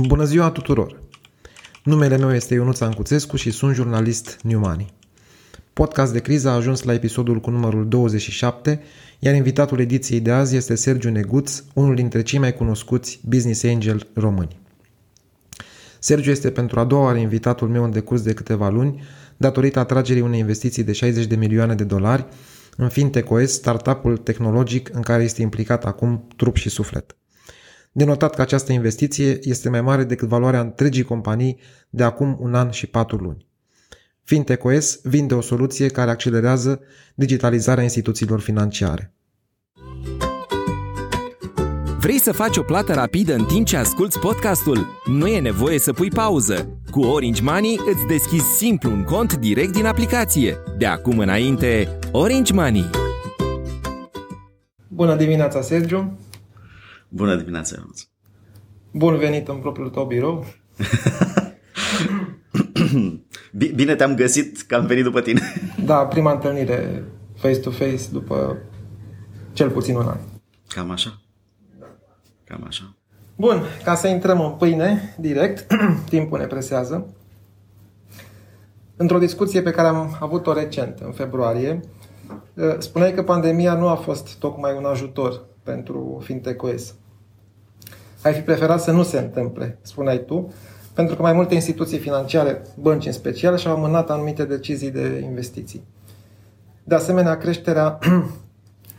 Bună ziua tuturor! Numele meu este Ionuț Ancuțescu și sunt jurnalist New Money. Podcast de criză a ajuns la episodul cu numărul 27, iar invitatul ediției de azi este Sergiu Neguț, unul dintre cei mai cunoscuți business angel români. Sergiu este pentru a doua oară invitatul meu în decurs de câteva luni, datorită atragerii unei investiții de 60 de milioane de dolari în FinTechOS, startup-ul tehnologic în care este implicat acum trup și suflet. De notat că această investiție este mai mare decât valoarea întregii companii de acum un an și patru luni. FinTechOS vinde o soluție care accelerează digitalizarea instituțiilor financiare. Vrei să faci o plată rapidă în timp ce asculti podcastul? Nu e nevoie să pui pauză. Cu Orange Money îți deschizi simplu un cont direct din aplicație. De acum înainte, Orange Money. Bună dimineața, Sergiu! Bună dimineața, Ionuț! Bun venit în propriul tău birou! Bine te-am găsit că am venit după tine. Da, prima întâlnire face-to-face după cel puțin un an. Cam așa. Cam așa. Bun, ca să intrăm în pâine direct, timpul ne presează. Într-o discuție pe care am avut-o recent, în februarie, ă, spuneai că pandemia nu a fost tocmai un ajutor pentru FinTech-OS. Ai fi preferat să nu se întâmple, spuneai tu, pentru că mai multe instituții financiare, bănci în special, și-au amânat anumite decizii de investiții. De asemenea, creșterea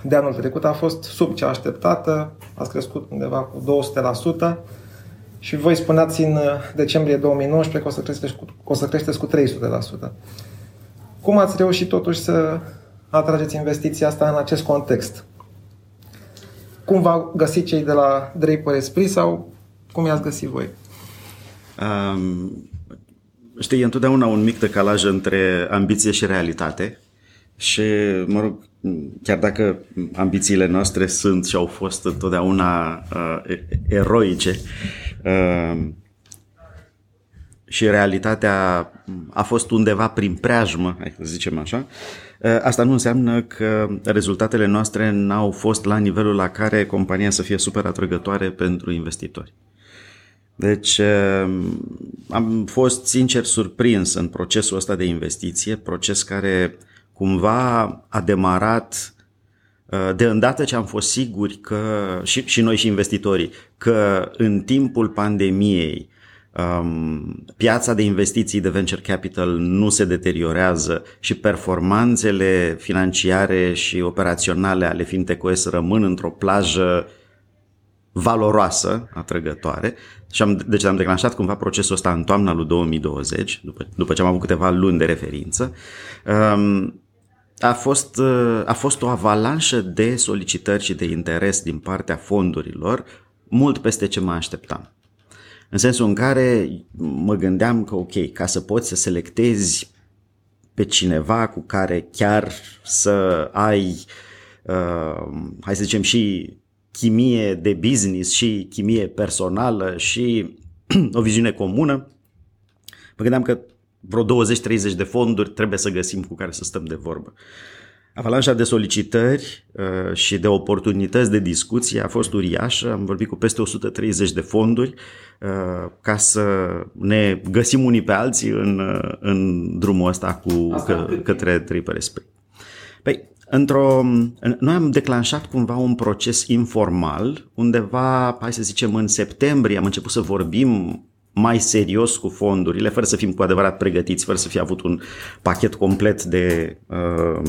de anul trecut a fost sub cea așteptată, a crescut undeva cu 200% și voi spuneați în decembrie 2019 că o să creșteți cu, o să creșteți cu 300%. Cum ați reușit totuși să atrageți investiția asta în acest context? Cum v-au găsit cei de la Draper Esprit sau cum i-ați găsit voi? Um, știi, e întotdeauna un mic decalaj între ambiție și realitate și, mă rog, chiar dacă ambițiile noastre sunt și au fost întotdeauna uh, eroice uh, și realitatea a fost undeva prin preajmă, hai să zicem așa, uh, asta nu înseamnă că rezultatele noastre n-au fost la nivelul la care compania să fie super atrăgătoare pentru investitori. Deci uh, am fost sincer surprins în procesul ăsta de investiție, proces care cumva a demarat uh, de îndată ce am fost siguri că, și, și noi și investitorii, că în timpul pandemiei um, piața de investiții de venture capital nu se deteriorează și performanțele financiare și operaționale ale fintech rămân într-o plajă valoroasă, atrăgătoare. Și am, deci am declanșat cumva procesul ăsta în toamna lui 2020, după, după ce am avut câteva luni de referință. Um, a fost, a fost o avalanșă de solicitări și de interes din partea fondurilor, mult peste ce mă așteptam. În sensul în care mă gândeam că, ok, ca să poți să selectezi pe cineva cu care chiar să ai, uh, hai să zicem, și chimie de business și chimie personală și o viziune comună, mă gândeam că vreo 20-30 de fonduri trebuie să găsim cu care să stăm de vorbă. Avalanșa de solicitări uh, și de oportunități de discuție a fost uriașă. Am vorbit cu peste 130 de fonduri uh, ca să ne găsim unii pe alții în, uh, în drumul ăsta cu, că, către Triple Spring. Păi, într-o, noi am declanșat cumva un proces informal, undeva, hai să zicem, în septembrie am început să vorbim mai serios cu fondurile, fără să fim cu adevărat pregătiți, fără să fi avut un pachet complet de uh,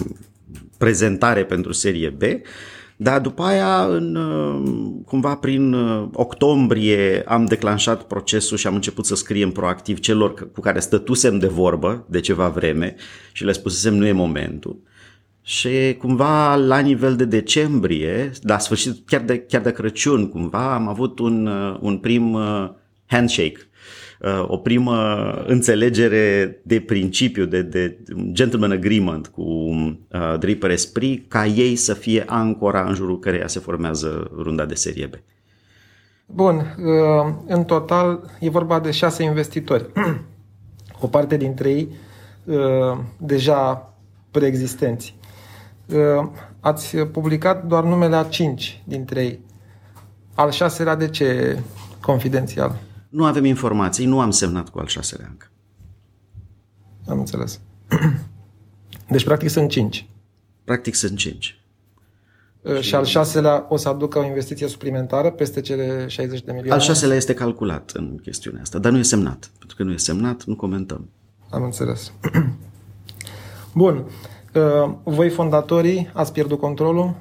prezentare pentru serie B. Dar după aia, în, uh, cumva prin uh, octombrie, am declanșat procesul și am început să scriem proactiv celor cu care stătusem de vorbă de ceva vreme și le spusesem nu e momentul. Și cumva la nivel de decembrie, la sfârșit chiar de, chiar de Crăciun, cumva am avut un, uh, un prim handshake Uh, o primă înțelegere de principiu, de, de gentleman agreement cu uh, Draper Esprit, ca ei să fie ancora în jurul căreia se formează runda de serie B. Bun, uh, în total e vorba de șase investitori. O parte dintre ei uh, deja preexistenți. Ați publicat doar numele a cinci dintre ei. Al șaselea de ce confidențial? Nu avem informații, nu am semnat cu al șaselea încă. Am înțeles. Deci, practic, sunt cinci. Practic sunt cinci. Și, și al șaselea o să aducă o investiție suplimentară peste cele 60 de milioane? Al șaselea este calculat în chestiunea asta, dar nu e semnat. Pentru că nu e semnat, nu comentăm. Am înțeles. Bun. Uh, voi, fondatorii, ați pierdut controlul?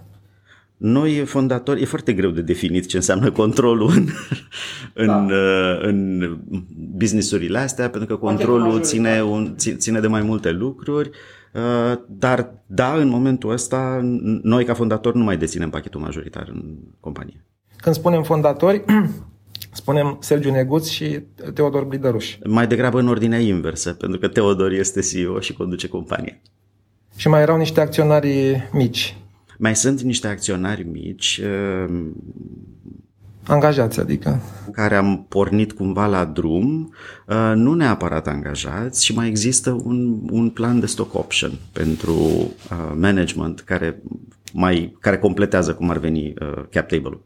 Noi, fondatori, e foarte greu de definit ce înseamnă controlul în, în, da. Uh, în businessurile astea, pentru că controlul ține, un, ține de mai multe lucruri, uh, dar da, în momentul ăsta, noi ca fondatori nu mai deținem pachetul majoritar în companie. Când spunem fondatori, spunem Sergiu Neguț și Teodor Blidăruș. Mai degrabă în ordinea inversă, pentru că Teodor este CEO și conduce compania. Și mai erau niște acționari mici. Mai sunt niște acționari mici. Uh, angajați, adică. Care am pornit cumva la drum, uh, nu neapărat angajați și mai există un, un plan de stock option pentru uh, management care, mai, care completează cum ar veni cap table-ul.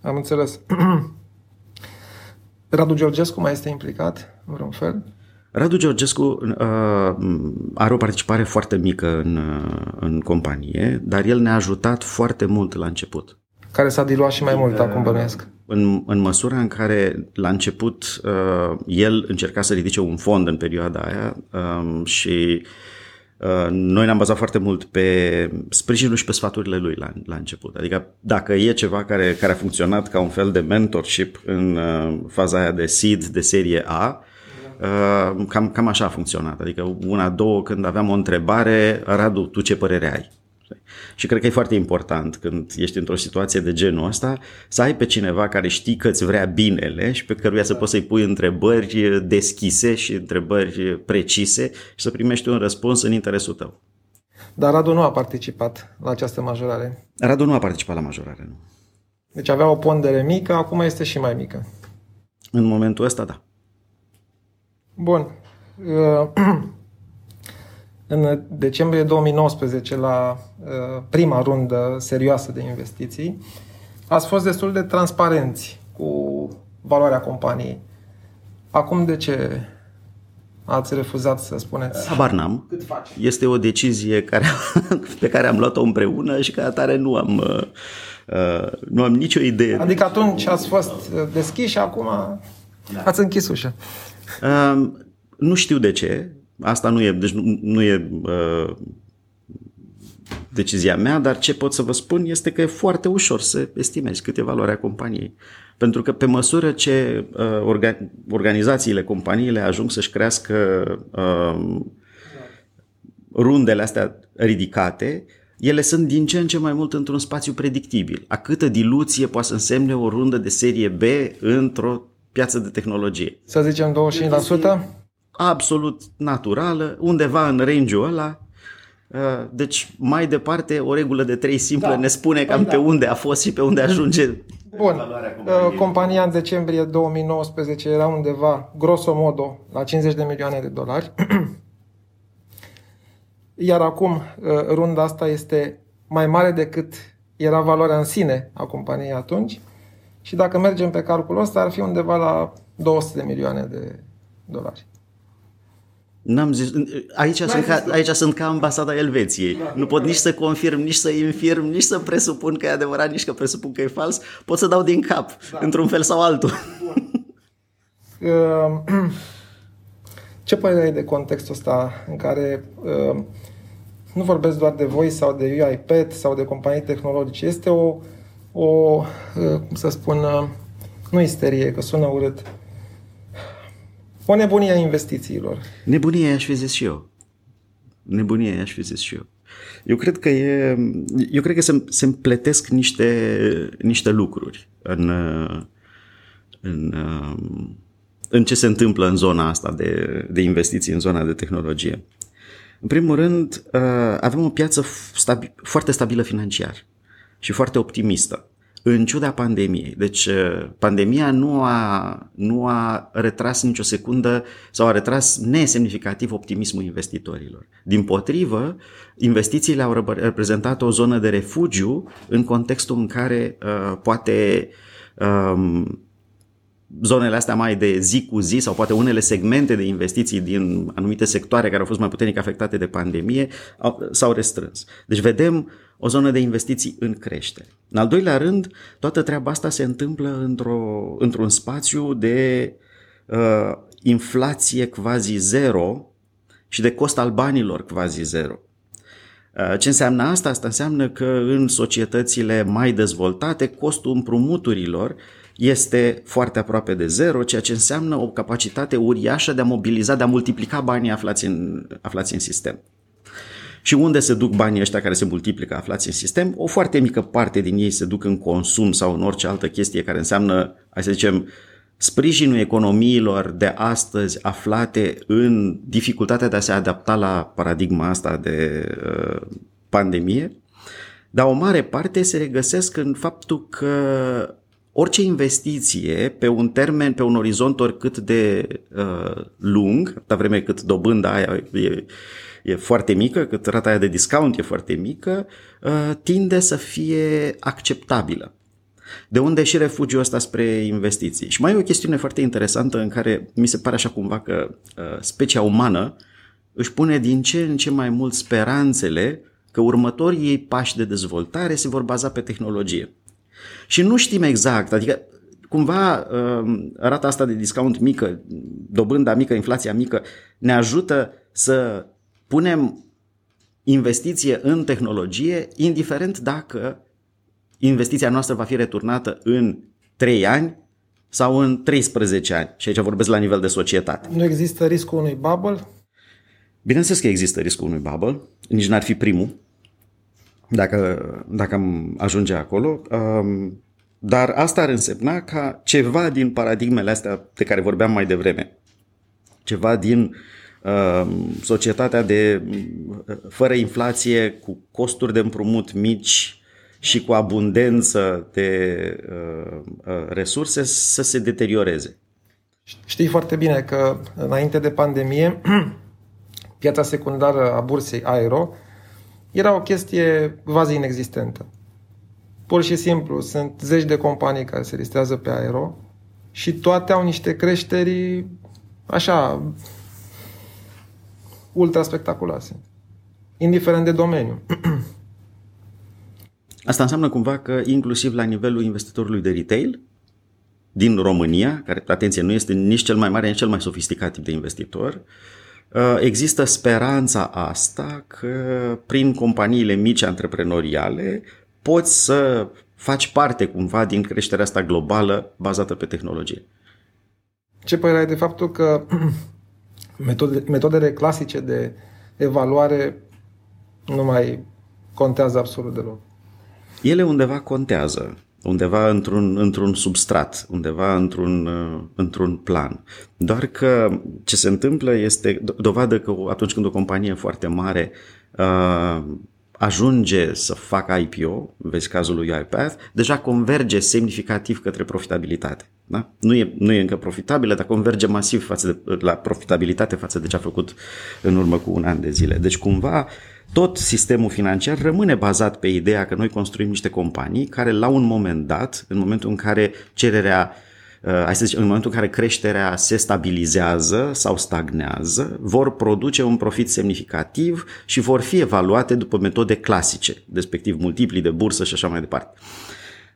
Am înțeles. Radu Georgescu mai este implicat în vreun fel? Radu Georgescu uh, are o participare foarte mică în, uh, în companie, dar el ne-a ajutat foarte mult la început. Care s-a diluat și mai mult, acum bănuiesc. În, în măsura în care la început uh, el încerca să ridice un fond în perioada aia uh, și uh, noi ne-am bazat foarte mult pe sprijinul și pe sfaturile lui la, la început. Adică dacă e ceva care, care a funcționat ca un fel de mentorship în uh, faza aia de seed, de serie A, Uh, cam, cam așa a funcționat. Adică una, două, când aveam o întrebare, Radu, tu ce părere ai? Și cred că e foarte important când ești într-o situație de genul ăsta să ai pe cineva care știi că îți vrea binele și pe căruia să poți să-i pui întrebări deschise și întrebări precise și să primești un răspuns în interesul tău. Dar Radu nu a participat la această majorare. Radu nu a participat la majorare, nu. Deci avea o pondere mică, acum este și mai mică. În momentul ăsta, da. Bun. Uh, în decembrie 2019, la uh, prima rundă serioasă de investiții, ați fost destul de transparenți cu valoarea companiei. Acum de ce ați refuzat să spuneți? Habar n-am. Cât faci? Este o decizie care, pe care am luat-o împreună și ca atare nu am, uh, nu am nicio idee. Adică atunci ați fost deschiși și acum da. ați închis ușa. Uh, nu știu de ce, asta nu e, deci nu, nu e uh, decizia mea, dar ce pot să vă spun este că e foarte ușor să estimezi cât e valoarea companiei. Pentru că pe măsură ce uh, orga, organizațiile, companiile ajung să-și crească uh, rundele astea ridicate, ele sunt din ce în ce mai mult într-un spațiu predictibil. A câtă diluție poate să însemne o rundă de serie B într-o piață de tehnologie. Să zicem 25%? Absolut naturală, undeva în range-ul ăla. Uh, deci, mai departe, o regulă de trei simplă da. ne spune cam păi pe da. unde a fost și pe unde ajunge Bun. Uh, compania în decembrie 2019 era undeva, grosomodo, la 50 de milioane de dolari. Iar acum, uh, runda asta este mai mare decât era valoarea în sine a companiei atunci. Și dacă mergem pe calculul ăsta, ar fi undeva la 200 de milioane de dolari. N-am zis, aici, sunt ca, aici sunt ca ambasada Elveției. Da, nu pot da. nici să confirm, nici să infirm, nici să presupun că e adevărat, nici că presupun că e fals. Pot să dau din cap, da. într-un fel sau altul. Uh, ce părere ai de contextul ăsta în care uh, nu vorbesc doar de voi sau de UiPath sau de companii tehnologice, este o o, cum să spun, nu isterie, că sună urât, o nebunie a investițiilor. Nebunie aș fi zis și eu. Nebunie aș fi zis și eu. Eu cred că e, eu cred că se, se împletesc niște, niște lucruri în, în, în ce se întâmplă în zona asta de, de investiții, în zona de tehnologie. În primul rând, avem o piață stabi, foarte stabilă financiar și foarte optimistă, în ciuda pandemiei. Deci uh, pandemia nu a, nu a retras nicio secundă sau a retras nesemnificativ optimismul investitorilor. Din potrivă, investițiile au reprezentat o zonă de refugiu în contextul în care uh, poate um, zonele astea mai de zi cu zi sau poate unele segmente de investiții din anumite sectoare care au fost mai puternic afectate de pandemie au, s-au restrâns. Deci vedem o zonă de investiții în creștere. În al doilea rând, toată treaba asta se întâmplă într-o, într-un spațiu de uh, inflație quasi zero și de cost al banilor quasi zero. Uh, ce înseamnă asta? Asta înseamnă că în societățile mai dezvoltate costul împrumuturilor este foarte aproape de zero, ceea ce înseamnă o capacitate uriașă de a mobiliza, de a multiplica banii aflați în, aflați în sistem. Și unde se duc banii ăștia care se multiplică aflați în sistem? O foarte mică parte din ei se duc în consum sau în orice altă chestie care înseamnă, hai să zicem, sprijinul economiilor de astăzi aflate în dificultatea de a se adapta la paradigma asta de uh, pandemie, dar o mare parte se regăsesc în faptul că orice investiție pe un termen, pe un orizont oricât de uh, lung, atâta vreme cât dobânda aia e, e foarte mică, cât rata aia de discount e foarte mică, uh, tinde să fie acceptabilă. De unde și refugiul ăsta spre investiții. Și mai e o chestiune foarte interesantă în care mi se pare așa cumva că uh, specia umană își pune din ce în ce mai mult speranțele că următorii ei pași de dezvoltare se vor baza pe tehnologie. Și nu știm exact, adică cumva uh, rata asta de discount mică, dobânda mică, inflația mică, ne ajută să punem investiție în tehnologie, indiferent dacă investiția noastră va fi returnată în 3 ani sau în 13 ani. Și aici vorbesc la nivel de societate. Nu există riscul unui bubble? Bineînțeles că există riscul unui bubble, nici n-ar fi primul, dacă, dacă am ajunge acolo. Um, dar asta ar însemna ca ceva din paradigmele astea de care vorbeam mai devreme, ceva din uh, societatea de fără inflație, cu costuri de împrumut mici și cu abundență de uh, uh, resurse să se deterioreze. Știi foarte bine că înainte de pandemie, piața secundară a bursei Aero era o chestie quasi inexistentă. Pur și simplu, sunt zeci de companii care se listează pe Aero și toate au niște creșteri așa ultra spectaculoase, indiferent de domeniu. Asta înseamnă cumva că inclusiv la nivelul investitorului de retail din România, care, atenție, nu este nici cel mai mare, nici cel mai sofisticat tip de investitor, uh, există speranța asta că prin companiile mici antreprenoriale poți să faci parte cumva din creșterea asta globală bazată pe tehnologie. Ce părere ai de faptul că metode, metodele clasice de evaluare nu mai contează absolut deloc? Ele undeva contează, undeva într-un, într-un substrat, undeva într-un, într-un plan. Doar că ce se întâmplă este dovadă că atunci când o companie foarte mare uh, ajunge să facă IPO, vezi cazul lui UiPath, deja converge semnificativ către profitabilitate. Da? Nu, e, nu e încă profitabilă, dar converge masiv față de, la profitabilitate față de ce a făcut în urmă cu un an de zile. Deci cumva tot sistemul financiar rămâne bazat pe ideea că noi construim niște companii care la un moment dat, în momentul în care cererea Uh, hai să zicem, în momentul în care creșterea se stabilizează sau stagnează, vor produce un profit semnificativ și vor fi evaluate după metode clasice, respectiv multipli de bursă și așa mai departe.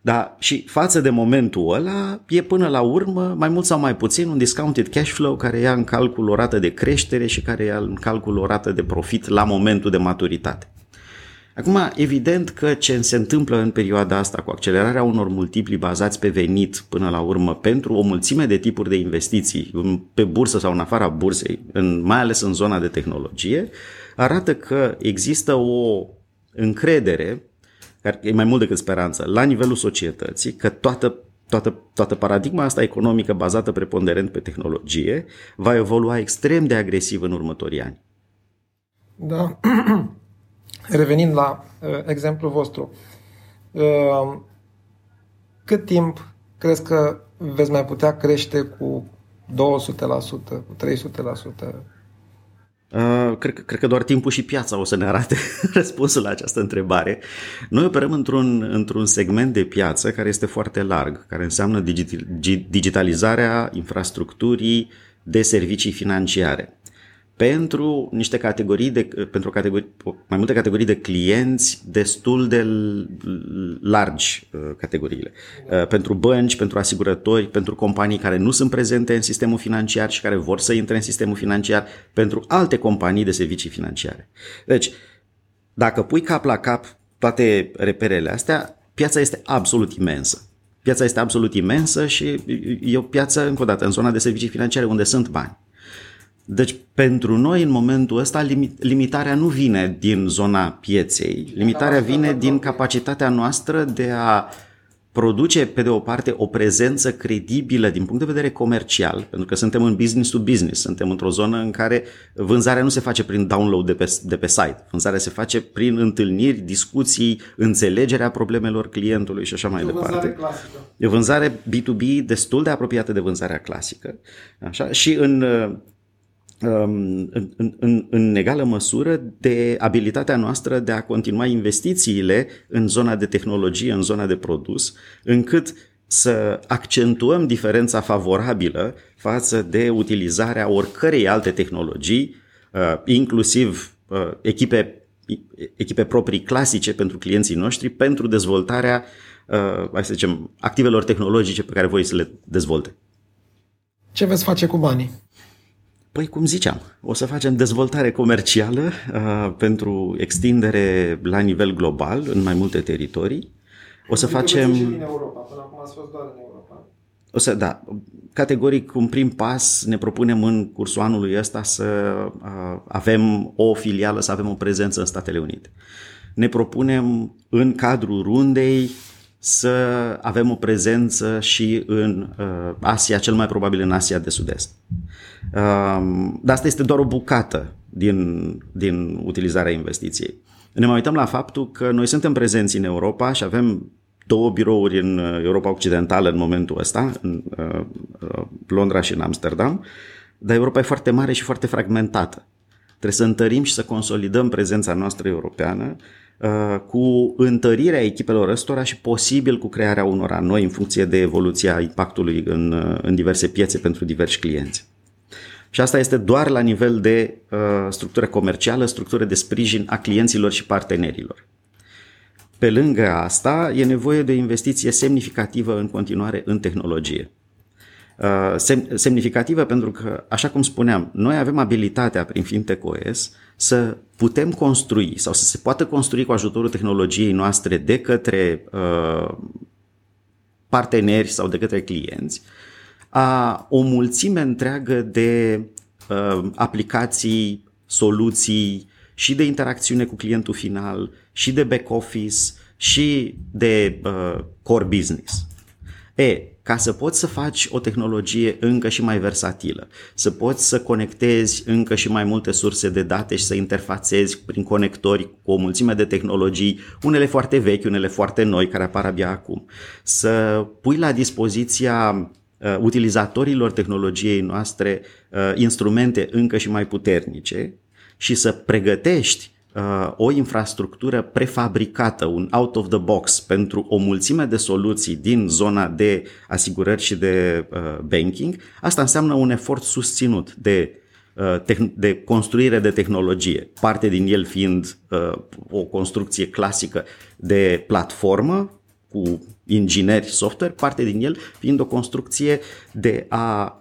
Da, și față de momentul ăla, e până la urmă, mai mult sau mai puțin, un discounted cash flow care ia în calcul o rată de creștere și care ia în calcul o rată de profit la momentul de maturitate. Acum, evident că ce se întâmplă în perioada asta cu accelerarea unor multipli bazați pe venit până la urmă pentru o mulțime de tipuri de investiții pe bursă sau în afara bursei, în, mai ales în zona de tehnologie, arată că există o încredere, care e mai mult decât speranță, la nivelul societății, că toată toată, toată paradigma asta economică bazată preponderent pe tehnologie va evolua extrem de agresiv în următorii ani. Da. Revenind la uh, exemplul vostru, uh, cât timp crezi că veți mai putea crește cu 200%, cu 300%? Uh, cred, cred că doar timpul și piața o să ne arate răspunsul la această întrebare. Noi operăm într-un, într-un segment de piață care este foarte larg, care înseamnă digitalizarea infrastructurii de servicii financiare pentru niște categorii de, pentru categorii, mai multe categorii de clienți destul de largi uh, categoriile. Uh, pentru bănci, pentru asigurători, pentru companii care nu sunt prezente în sistemul financiar și care vor să intre în sistemul financiar, pentru alte companii de servicii financiare. Deci, dacă pui cap la cap toate reperele astea, piața este absolut imensă. Piața este absolut imensă și e o piață, încă o dată, în zona de servicii financiare unde sunt bani. Deci, pentru noi, în momentul ăsta, limitarea nu vine din zona pieței. Limitarea vine din capacitatea noastră de a produce, pe de o parte, o prezență credibilă din punct de vedere comercial, pentru că suntem în business to business, suntem într-o zonă în care vânzarea nu se face prin download de pe, de pe site, vânzarea se face prin întâlniri, discuții, înțelegerea problemelor clientului și așa mai e departe. Clasică. E o vânzare B2B destul de apropiată de vânzarea clasică. Așa? Și în Um, în, în, în egală măsură de abilitatea noastră de a continua investițiile în zona de tehnologie, în zona de produs, încât să accentuăm diferența favorabilă față de utilizarea oricărei alte tehnologii, uh, inclusiv uh, echipe, echipe proprii clasice pentru clienții noștri, pentru dezvoltarea, uh, hai să zicem, activelor tehnologice pe care voi să le dezvolte. Ce veți face cu banii? Păi, cum ziceam, o să facem dezvoltare comercială uh, pentru extindere la nivel global în mai multe teritorii. O să facem... Și din Europa, până acum ați fost doar în Europa. O să, da, categoric, un prim pas ne propunem în cursul anului ăsta să uh, avem o filială, să avem o prezență în Statele Unite. Ne propunem în cadrul rundei să avem o prezență și în uh, Asia, cel mai probabil în Asia de Sud-Est. Uh, dar asta este doar o bucată din, din utilizarea investiției. Ne mai uităm la faptul că noi suntem prezenți în Europa și avem două birouri în uh, Europa Occidentală în momentul ăsta, în uh, uh, Londra și în Amsterdam, dar Europa e foarte mare și foarte fragmentată. Trebuie să întărim și să consolidăm prezența noastră europeană Uh, cu întărirea echipelor ăstora și posibil cu crearea unora noi în funcție de evoluția impactului în, uh, în diverse piețe pentru diversi clienți. Și asta este doar la nivel de uh, structură comercială, structură de sprijin a clienților și partenerilor. Pe lângă asta, e nevoie de o investiție semnificativă în continuare în tehnologie. Uh, semnificativă pentru că, așa cum spuneam, noi avem abilitatea prin FinTechOS să putem construi sau să se poată construi cu ajutorul tehnologiei noastre de către uh, parteneri sau de către clienți a o mulțime întreagă de uh, aplicații, soluții și de interacțiune cu clientul final și de back office și de uh, core business. E, ca să poți să faci o tehnologie încă și mai versatilă, să poți să conectezi încă și mai multe surse de date și să interfațezi prin conectori cu o mulțime de tehnologii, unele foarte vechi, unele foarte noi, care apar abia acum, să pui la dispoziția uh, utilizatorilor tehnologiei noastre uh, instrumente încă și mai puternice și să pregătești uh, o infrastructură prefabricată, un out of the box pentru o mulțime de soluții din zona de asigurări și de uh, banking, asta înseamnă un efort susținut de uh, de construire de tehnologie, parte din el fiind uh, o construcție clasică de platformă cu ingineri software, parte din el fiind o construcție de a Uh,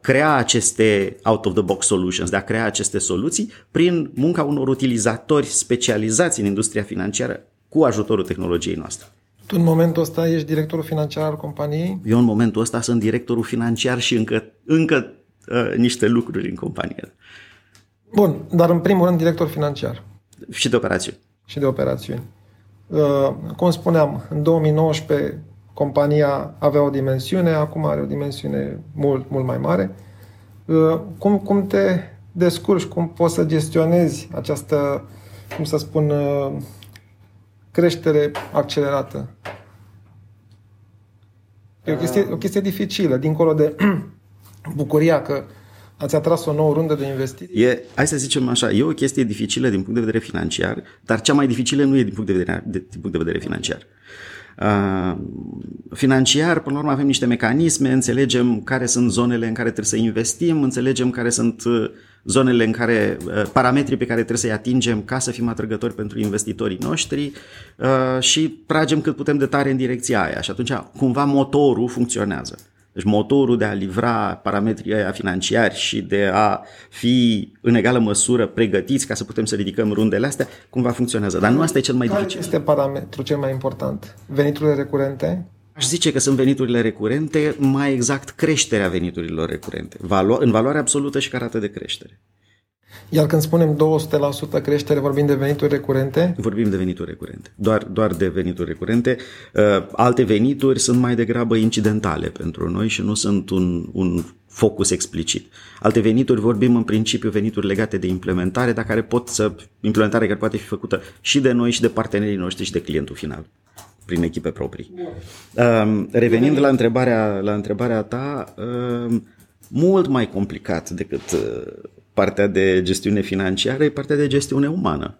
crea aceste out-of-the-box solutions, de a crea aceste soluții prin munca unor utilizatori specializați în industria financiară cu ajutorul tehnologiei noastre. Tu în momentul ăsta ești directorul financiar al companiei? Eu în momentul ăsta sunt directorul financiar și încă, încă uh, niște lucruri în companie. Bun, dar în primul rând director financiar. Și de operațiuni. Și de operațiuni. Uh, cum spuneam, în 2019 compania avea o dimensiune, acum are o dimensiune mult, mult mai mare. Uh, cum, cum te descurci, cum poți să gestionezi această, cum să spun, uh, creștere accelerată? E o chestie, o chestie dificilă, dincolo de bucuria că Ați atras o nouă rundă de investiții? E, hai să zicem așa, e o chestie dificilă din punct de vedere financiar, dar cea mai dificilă nu e din punct de vedere, de, din punct de vedere financiar. Uh, financiar, până la urmă avem niște mecanisme, înțelegem care sunt zonele în care trebuie să investim, înțelegem care sunt uh, zonele în care, uh, parametrii pe care trebuie să-i atingem ca să fim atrăgători pentru investitorii noștri uh, și tragem cât putem de tare în direcția aia și atunci cumva motorul funcționează. Deci motorul de a livra parametrii aia financiari și de a fi în egală măsură pregătiți ca să putem să ridicăm rundele astea, cumva funcționează. Dar nu asta e cel mai Care dificil. este parametrul cel mai important? Veniturile recurente? Aș zice că sunt veniturile recurente, mai exact creșterea veniturilor recurente, valo- în valoare absolută și ca rată de creștere. Iar când spunem 200% creștere, vorbim de venituri recurente? Vorbim de venituri recurente, doar, doar de venituri recurente. Uh, alte venituri sunt mai degrabă incidentale pentru noi și nu sunt un, un focus explicit. Alte venituri vorbim în principiu venituri legate de implementare, dar care pot să, implementare care poate fi făcută și de noi și de partenerii noștri și de clientul final prin echipe proprii. Um, revenind la întrebarea, la întrebarea ta, um, mult mai complicat decât uh, partea de gestiune financiară e partea de gestiune umană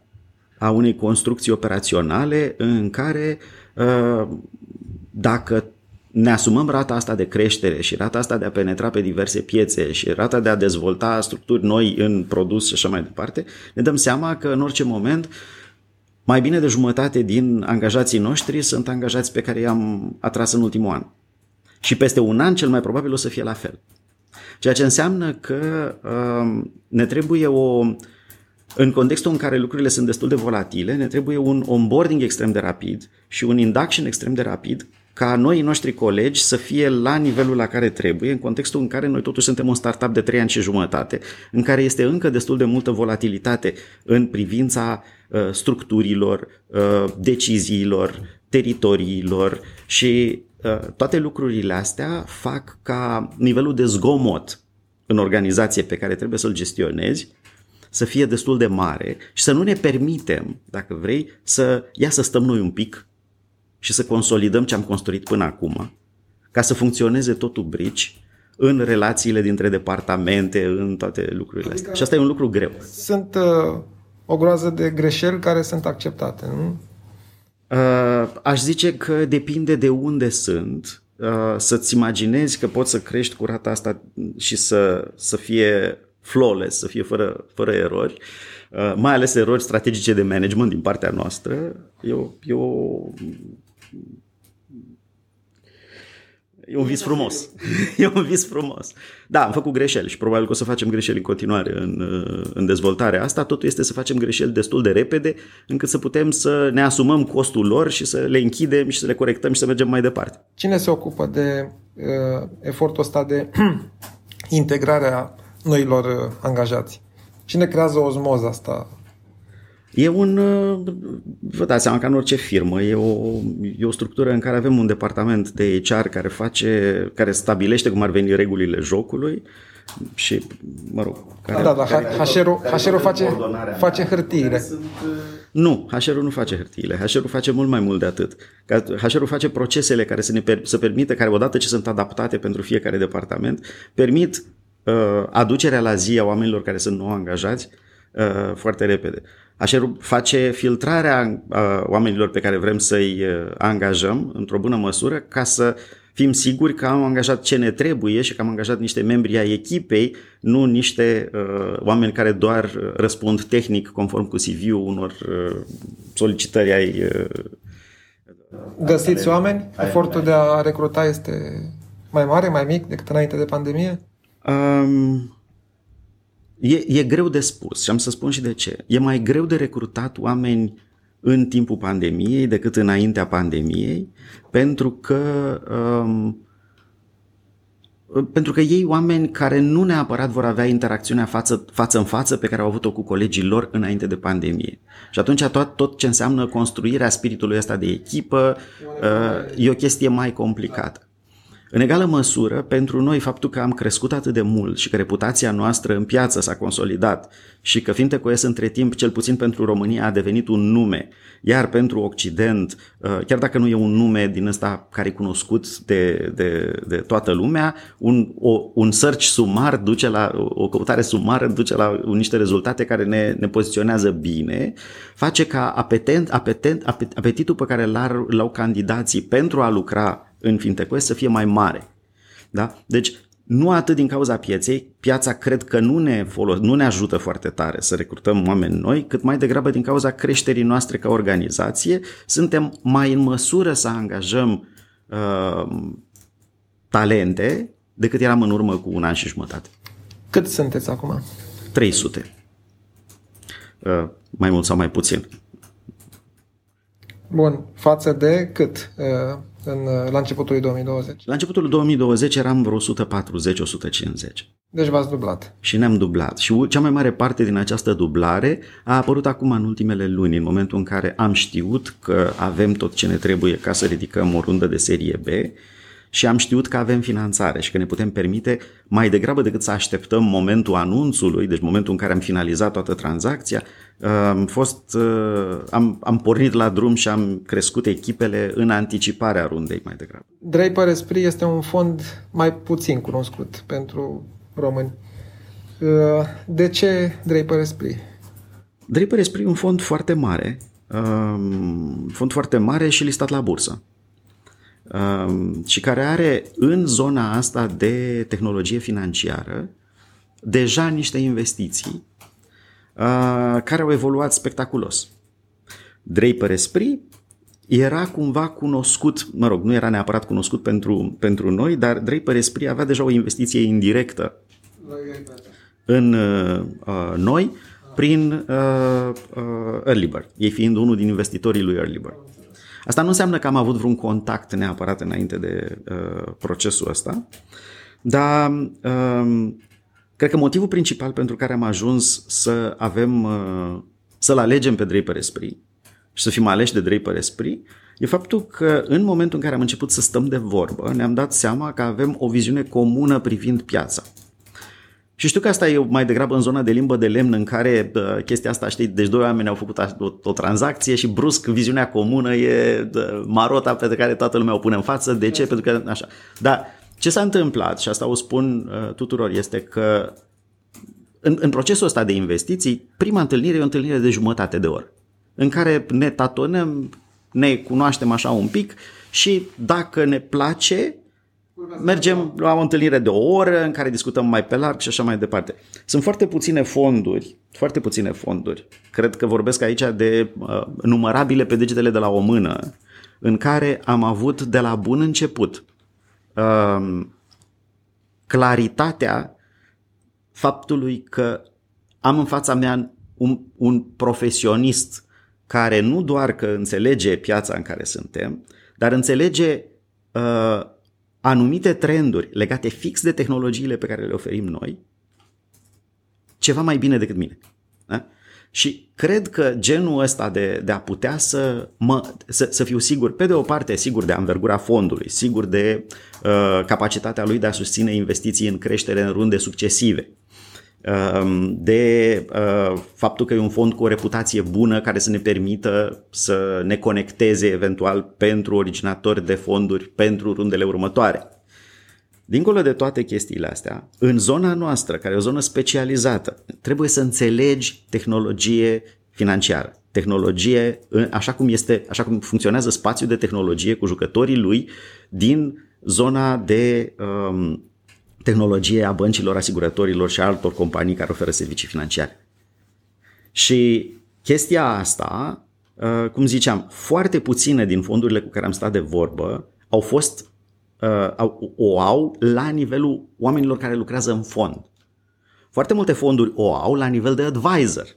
a unei construcții operaționale în care uh, dacă ne asumăm rata asta de creștere și rata asta de a penetra pe diverse piețe și rata de a dezvolta structuri noi în produs și așa mai departe, ne dăm seama că în orice moment mai bine de jumătate din angajații noștri sunt angajați pe care i-am atras în ultimul an. Și peste un an, cel mai probabil, o să fie la fel. Ceea ce înseamnă că uh, ne trebuie o. În contextul în care lucrurile sunt destul de volatile, ne trebuie un onboarding extrem de rapid și un induction extrem de rapid ca noi noștri colegi să fie la nivelul la care trebuie, în contextul în care noi totuși suntem un startup de 3 ani și jumătate, în care este încă destul de multă volatilitate în privința uh, structurilor, uh, deciziilor, teritoriilor și uh, toate lucrurile astea fac ca nivelul de zgomot în organizație pe care trebuie să-l gestionezi să fie destul de mare și să nu ne permitem, dacă vrei, să ia să stăm noi un pic și să consolidăm ce am construit până acum, ca să funcționeze totul brici în relațiile dintre departamente, în toate lucrurile astea. Și asta e un lucru greu. Sunt uh, o groază de greșeli care sunt acceptate, nu? Uh, aș zice că depinde de unde sunt. Uh, să-ți imaginezi că poți să crești cu rata asta și să, să fie flawless, să fie fără, fără erori, uh, mai ales erori strategice de management din partea noastră, e o, e o E un vis frumos. e un vis frumos. Da, am făcut greșeli și probabil că o să facem greșeli în continuare în, în dezvoltarea asta. Totul este să facem greșeli destul de repede încât să putem să ne asumăm costul lor și să le închidem și să le corectăm și să mergem mai departe. Cine se ocupă de uh, efortul ăsta de integrarea noilor uh, angajați? Cine creează osmoza asta E un, vă dați seama, ca în orice firmă, e o, e o structură în care avem un departament de HR care face, care stabilește cum ar veni regulile jocului și, mă rog, care, da, da, care, HR-ul, HR-ul face, face hârtiile. Sunt, nu, HR-ul nu face hârtiile. HR-ul face mult mai mult de atât. HR-ul face procesele care să ne per, să permită, care odată ce sunt adaptate pentru fiecare departament, permit uh, aducerea la zi a oamenilor care sunt nou angajați uh, foarte repede. Așerul face filtrarea oamenilor pe care vrem să-i angajăm într-o bună măsură ca să fim siguri că am angajat ce ne trebuie și că am angajat niște membri ai echipei, nu niște uh, oameni care doar răspund tehnic conform cu CV-ul unor uh, solicitări ai... Uh, Găsiți oameni? Efortul de a recruta este mai mare, mai mic decât înainte de pandemie? Um, E, e greu de spus și am să spun și de ce. E mai greu de recrutat oameni în timpul pandemiei decât înaintea pandemiei, pentru că um, pentru că ei oameni care nu neapărat vor avea interacțiunea față, față în față pe care au avut-o cu colegii lor înainte de pandemie. Și atunci tot, tot ce înseamnă construirea spiritului ăsta de echipă uh, e o chestie mai complicată. În egală măsură, pentru noi, faptul că am crescut atât de mult și că reputația noastră în piață s-a consolidat și că FinTech între timp, cel puțin pentru România, a devenit un nume Iar pentru Occident, uh, chiar dacă nu e un nume din ăsta care e cunoscut de, de, de toată lumea, un, o, un search sumar duce la, o căutare sumară duce la niște rezultate care ne, ne poziționează bine, face ca apetent, apetent, apetitul pe care l-au candidații pentru a lucra în FinTech să fie mai mare. Da? Deci nu atât din cauza pieței, piața cred că nu ne, folos, nu ne ajută foarte tare să recrutăm oameni noi, cât mai degrabă din cauza creșterii noastre ca organizație, suntem mai în măsură să angajăm uh, talente decât eram în urmă cu un an și jumătate. Cât sunteți acum? 300. Uh, mai mult sau mai puțin. Bun. Față de cât? Uh, în, la începutul 2020? La începutul 2020 eram vreo 140-150. Deci v-ați dublat. Și ne-am dublat. Și cea mai mare parte din această dublare a apărut acum în ultimele luni, în momentul în care am știut că avem tot ce ne trebuie ca să ridicăm o rundă de serie B și am știut că avem finanțare și că ne putem permite mai degrabă decât să așteptăm momentul anunțului, deci momentul în care am finalizat toată tranzacția, am fost, uh, am, am pornit la drum și am crescut echipele în anticiparea rundei mai degrabă. Draper Esprit este un fond mai puțin cunoscut pentru români. Uh, de ce Draper Esprit? Draper Esprit e un fond foarte mare, um, fond foarte mare și listat la bursă um, și care are în zona asta de tehnologie financiară deja niște investiții uh, care au evoluat spectaculos. Draper Esprit era cumva cunoscut, mă rog, nu era neapărat cunoscut pentru, pentru noi, dar Draper Esprit avea deja o investiție indirectă în uh, noi prin uh, uh, Early Bird, ei fiind unul din investitorii lui Early Bird. Asta nu înseamnă că am avut vreun contact neapărat înainte de uh, procesul ăsta, dar uh, cred că motivul principal pentru care am ajuns să avem, uh, să-l alegem pe Draper Esprit și să fim aleși de Draper Esprit, e faptul că în momentul în care am început să stăm de vorbă, ne-am dat seama că avem o viziune comună privind piața. Și știu că asta e mai degrabă în zona de limbă de lemn în care uh, chestia asta, știi, deci doi oameni au făcut o, o tranzacție și brusc viziunea comună e uh, marota pe care toată lumea o pune în față. De ce? Pentru că așa. Dar ce s-a întâmplat, și asta o spun uh, tuturor, este că în, în procesul ăsta de investiții, prima întâlnire e o întâlnire de jumătate de oră, în care ne tatonăm, ne cunoaștem așa un pic și dacă ne place, mergem la o întâlnire de o oră în care discutăm mai pe larg și așa mai departe. Sunt foarte puține fonduri, foarte puține fonduri. Cred că vorbesc aici de uh, numărabile pe degetele de la o mână, în care am avut de la bun început uh, claritatea faptului că am în fața mea un, un profesionist care nu doar că înțelege piața în care suntem, dar înțelege uh, anumite trenduri legate fix de tehnologiile pe care le oferim noi ceva mai bine decât mine. Da? Și cred că genul ăsta de, de a putea să, mă, să, să fiu sigur, pe de o parte, sigur de anvergura fondului, sigur de uh, capacitatea lui de a susține investiții în creștere în runde succesive, Um, de uh, faptul că e un fond cu o reputație bună care să ne permită să ne conecteze eventual pentru originatori de fonduri pentru rundele următoare. Dincolo de toate chestiile astea, în zona noastră, care e o zonă specializată, trebuie să înțelegi tehnologie financiară. Tehnologie, așa cum, este, așa cum funcționează spațiul de tehnologie cu jucătorii lui din zona de um, tehnologie a băncilor, asigurătorilor și altor companii care oferă servicii financiare. Și chestia asta, uh, cum ziceam, foarte puține din fondurile cu care am stat de vorbă au fost, uh, o au la nivelul oamenilor care lucrează în fond. Foarte multe fonduri o au la nivel de advisor,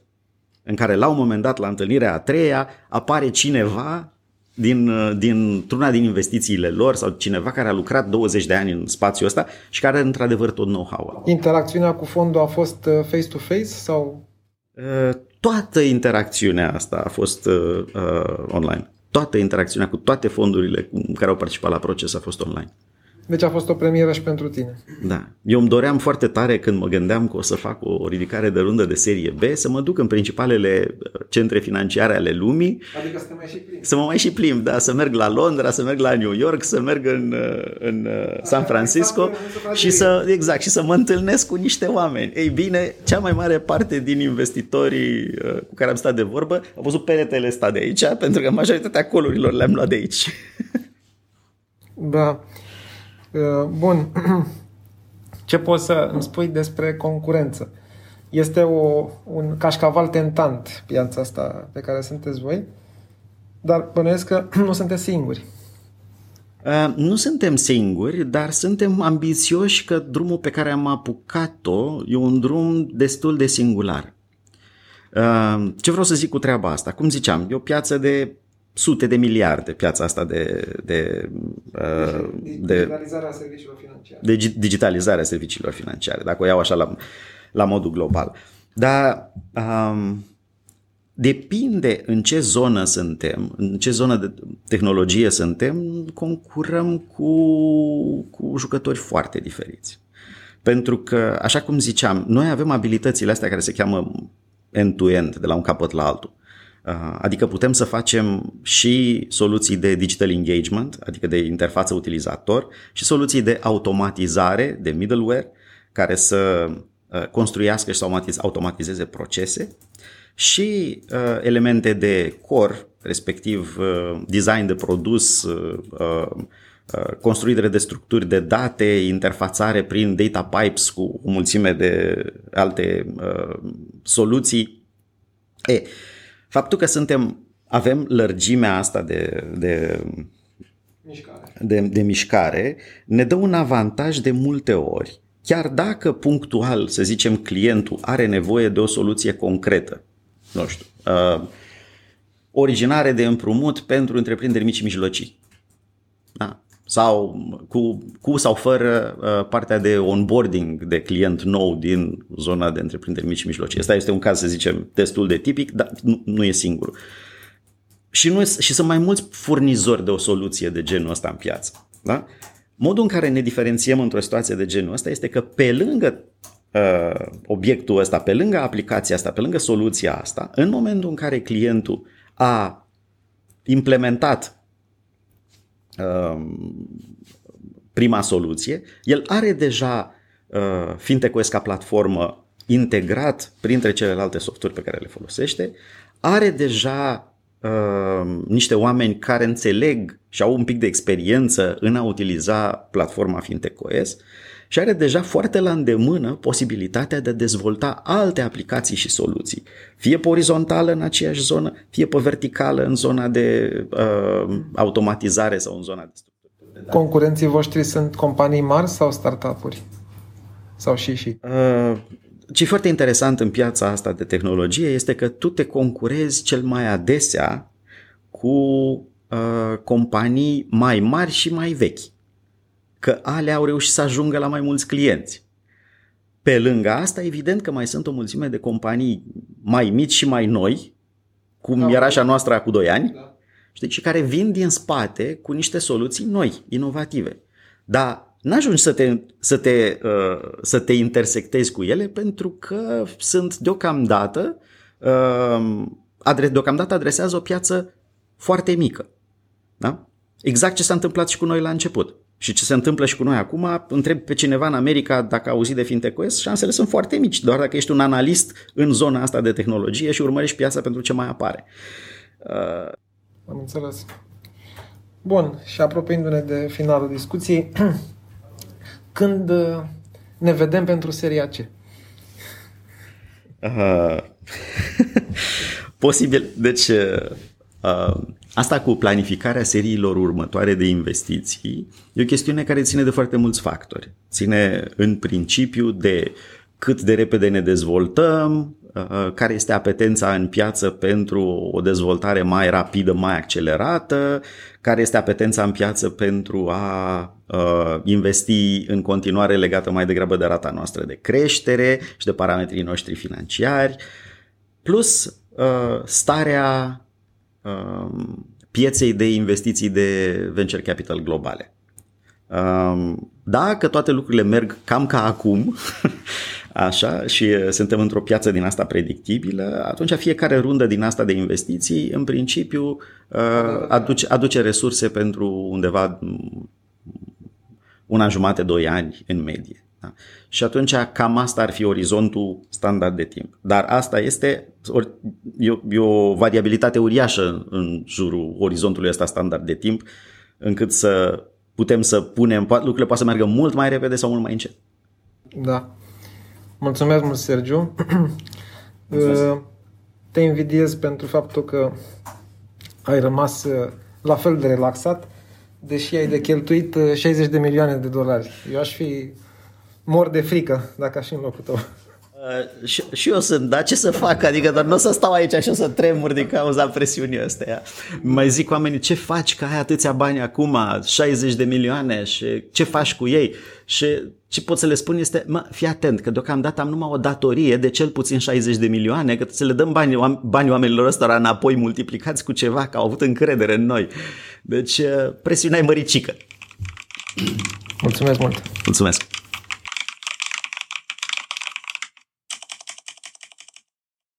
în care la un moment dat, la întâlnirea a treia, apare cineva din, uh, dintr-una din investițiile lor sau cineva care a lucrat 20 de ani în spațiul ăsta și care are într-adevăr tot know-how. Interacțiunea cu fondul a fost uh, face-to-face sau? Uh, toată interacțiunea asta a fost uh, uh, online. Toată interacțiunea cu toate fondurile care au participat la proces a fost online. Deci a fost o premieră și pentru tine. Da. Eu îmi doream foarte tare când mă gândeam că o să fac o ridicare de rundă de serie B să mă duc în principalele uh, centre financiare ale lumii. Adică să te mai și plimbi. Să mă mai și plimb, da, să merg la Londra, să merg la New York, să merg în, uh, în uh, San Francisco și să, exact, și să mă întâlnesc cu niște oameni. Ei bine, cea mai mare parte din investitorii cu care am stat de vorbă au văzut peretele ăsta de aici, pentru că majoritatea colurilor le-am luat de aici. Da. Uh, bun. Ce poți să îmi spui despre concurență? Este o, un cașcaval tentant piața asta pe care sunteți voi, dar bănuiesc că nu sunteți singuri. Uh, nu suntem singuri, dar suntem ambițioși că drumul pe care am apucat-o e un drum destul de singular. Uh, ce vreau să zic cu treaba asta? Cum ziceam, e o piață de sute de miliarde piața asta de, de, uh, de digitalizarea serviciilor financiare. De digitalizarea serviciilor financiare, dacă o iau așa la, la modul global. Dar um, depinde în ce zonă suntem, în ce zonă de tehnologie suntem, concurăm cu, cu jucători foarte diferiți. Pentru că, așa cum ziceam, noi avem abilitățile astea care se cheamă end-to-end, de la un capăt la altul. Uh, adică putem să facem și soluții de digital engagement, adică de interfață utilizator, și soluții de automatizare, de middleware, care să uh, construiască și să automatizeze procese și uh, elemente de core, respectiv design de produs, construire de structuri de date, interfațare prin data pipes cu o mulțime de alte soluții. E, Faptul că suntem, avem lărgimea asta de, de, mișcare. De, de mișcare ne dă un avantaj de multe ori, chiar dacă punctual, să zicem, clientul are nevoie de o soluție concretă. Nu știu, uh, originare de împrumut pentru întreprinderi mici și mijlocii. Da sau cu, cu sau fără uh, partea de onboarding de client nou din zona de întreprinderi mici și mijlocii. Asta este un caz, să zicem, destul de tipic, dar nu, nu e singurul. Și, nu, și sunt mai mulți furnizori de o soluție de genul ăsta în piață. Da? Modul în care ne diferențiem într-o situație de genul ăsta este că pe lângă uh, obiectul ăsta, pe lângă aplicația asta, pe lângă soluția asta, în momentul în care clientul a implementat Um, prima soluție, el are deja uh, FintechOS ca platformă integrat printre celelalte softuri pe care le folosește, are deja uh, niște oameni care înțeleg și au un pic de experiență în a utiliza platforma FintechOS și are deja foarte la îndemână posibilitatea de a dezvolta alte aplicații și soluții, fie pe orizontală în aceeași zonă, fie pe verticală în zona de uh, automatizare sau în zona de structură. Concurenții voștri sunt companii mari sau startup-uri? Sau și și? Uh, ce e foarte interesant în piața asta de tehnologie este că tu te concurezi cel mai adesea cu uh, companii mai mari și mai vechi că alea au reușit să ajungă la mai mulți clienți. Pe lângă asta, evident că mai sunt o mulțime de companii mai mici și mai noi, cum da, era așa noastră cu 2 ani, da. știi, și care vin din spate cu niște soluții noi, inovative. Dar n-ajungi să te, să, te, uh, să te intersectezi cu ele pentru că sunt deocamdată, uh, adre- deocamdată adresează o piață foarte mică. Da? Exact ce s-a întâmplat și cu noi la început. Și ce se întâmplă și cu noi acum, întreb pe cineva în America dacă a auzit de FinTech șansele sunt foarte mici, doar dacă ești un analist în zona asta de tehnologie și urmărești piața pentru ce mai apare. Uh... Am înțeles. Bun, și apropiindu-ne de finalul discuției, când uh, ne vedem pentru seria C? Uh, posibil. Deci, uh, uh Asta cu planificarea seriilor următoare de investiții e o chestiune care ține de foarte mulți factori. Ține în principiu de cât de repede ne dezvoltăm, uh, care este apetența în piață pentru o dezvoltare mai rapidă, mai accelerată, care este apetența în piață pentru a uh, investi în continuare legată mai degrabă de rata noastră de creștere și de parametrii noștri financiari, plus uh, starea Um, pieței de investiții de venture capital globale. Um, dacă toate lucrurile merg cam ca acum, așa, și suntem într-o piață din asta predictibilă, atunci fiecare rundă din asta de investiții, în principiu, aduce, aduce resurse pentru undeva una jumate, doi ani în medie. Da? Și atunci cam asta ar fi orizontul standard de timp. Dar asta este e, o, e o variabilitate uriașă în jurul orizontului ăsta standard de timp, încât să putem să punem, lucrurile poate să meargă mult mai repede sau mult mai încet. Da. Mulțumesc mult, Sergiu. Mulțumesc. Uh, te invidiez pentru faptul că ai rămas uh, la fel de relaxat, deși ai de cheltuit 60 uh, de milioane de dolari. Eu aș fi mor de frică dacă aș fi în locul tău. Uh, și, și eu sunt, da? Ce să fac? Adică doar nu o să stau aici și o să tremur din cauza presiunii astea. Mai zic oamenii, ce faci că ai atâția bani acum, 60 de milioane și ce faci cu ei? Și ce pot să le spun este, mă, fii atent, că deocamdată am numai o datorie de cel puțin 60 de milioane, că să le dăm bani, banii oamenilor ăstora înapoi multiplicați cu ceva, că au avut încredere în noi. Deci uh, presiunea e măricică. Mulțumesc mult! Mulțumesc!